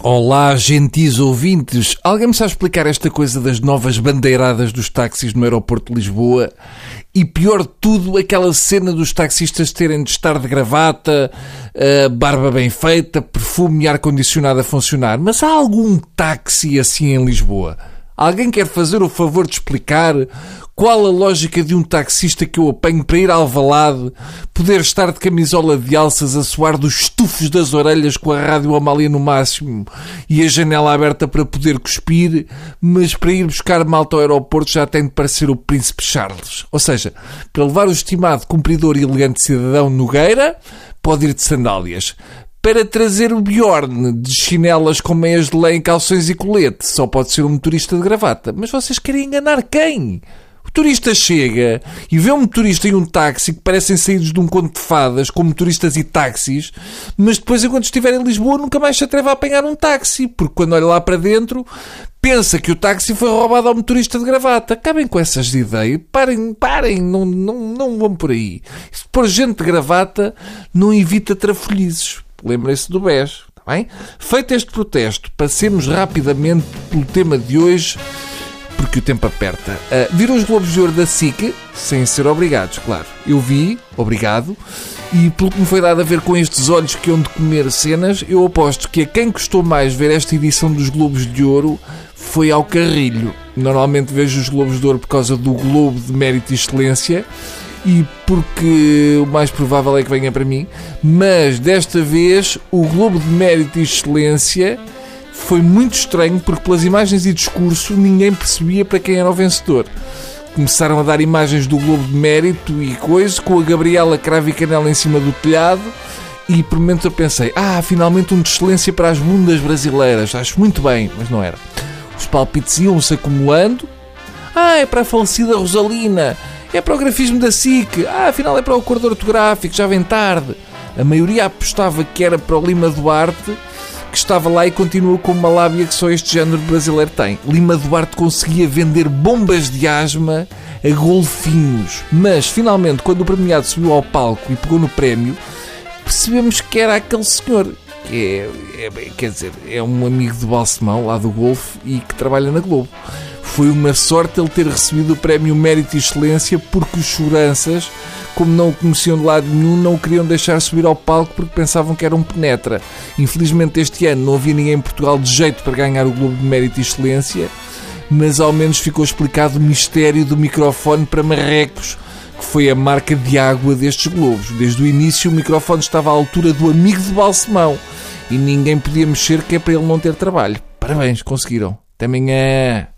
Olá, gentis ouvintes. Alguém me sabe explicar esta coisa das novas bandeiradas dos táxis no aeroporto de Lisboa? E pior de tudo, aquela cena dos taxistas terem de estar de gravata, uh, barba bem feita, perfume e ar-condicionado a funcionar. Mas há algum táxi assim em Lisboa? Alguém quer fazer o favor de explicar qual a lógica de um taxista que eu apanho para ir Alvalade, poder estar de camisola de alças a suar dos estufos das orelhas com a rádio Amália no máximo e a janela aberta para poder cuspir, mas para ir buscar malta ao aeroporto já tem de parecer o Príncipe Charles. Ou seja, para levar o estimado cumpridor e elegante cidadão Nogueira, pode ir de sandálias para trazer o Bjorn de chinelas com meias de lã calções e colete. Só pode ser um motorista de gravata. Mas vocês querem enganar quem? O turista chega e vê um motorista e um táxi que parecem saídos de um conto de fadas, com motoristas e táxis, mas depois, enquanto estiver em Lisboa, nunca mais se atreve a apanhar um táxi, porque quando olha lá para dentro, pensa que o táxi foi roubado ao motorista de gravata. Acabem com essas ideias. Parem, parem, não, não, não vão por aí. Se pôr gente de gravata, não evita trafolhizes. Lembrem-se do BES. Está bem? Feito este protesto, passemos rapidamente pelo tema de hoje porque o tempo aperta. Uh, viram os Globos de Ouro da SIC? Sem ser obrigados, claro. Eu vi, obrigado. E pelo que me foi dado a ver com estes olhos que hão de comer cenas, eu aposto que a quem gostou mais ver esta edição dos Globos de Ouro foi ao Carrilho. Normalmente vejo os Globos de Ouro por causa do Globo de Mérito e Excelência e porque o mais provável é que venha para mim, mas desta vez o Globo de Mérito e Excelência foi muito estranho porque, pelas imagens e discurso, ninguém percebia para quem era o vencedor. Começaram a dar imagens do Globo de Mérito e coisa, com a Gabriela Cravo e Canela em cima do telhado, e por momentos eu pensei: ah, finalmente um de excelência para as bundas brasileiras, acho muito bem, mas não era. Os palpites iam-se acumulando. Ah, é para a falecida Rosalina, é para o grafismo da SIC, ah, afinal é para o acordo ortográfico, já vem tarde. A maioria apostava que era para o Lima Duarte que estava lá e continua com uma lábia que só este género brasileiro tem. Lima Duarte conseguia vender bombas de asma a golfinhos. Mas, finalmente, quando o premiado subiu ao palco e pegou no prémio, percebemos que era aquele senhor. É, é, quer dizer, é um amigo de Balsemão, lá do Golfe, e que trabalha na Globo. Foi uma sorte ele ter recebido o prémio Mérito e Excelência porque os seguranças como não o conheciam de lado nenhum, não o queriam deixar subir ao palco porque pensavam que era um penetra. Infelizmente, este ano não havia ninguém em Portugal de jeito para ganhar o Globo de Mérito e Excelência, mas ao menos ficou explicado o mistério do microfone para marrecos, que foi a marca de água destes globos. Desde o início, o microfone estava à altura do amigo de Balsemão e ninguém podia mexer, que é para ele não ter trabalho. Parabéns, conseguiram. Até amanhã.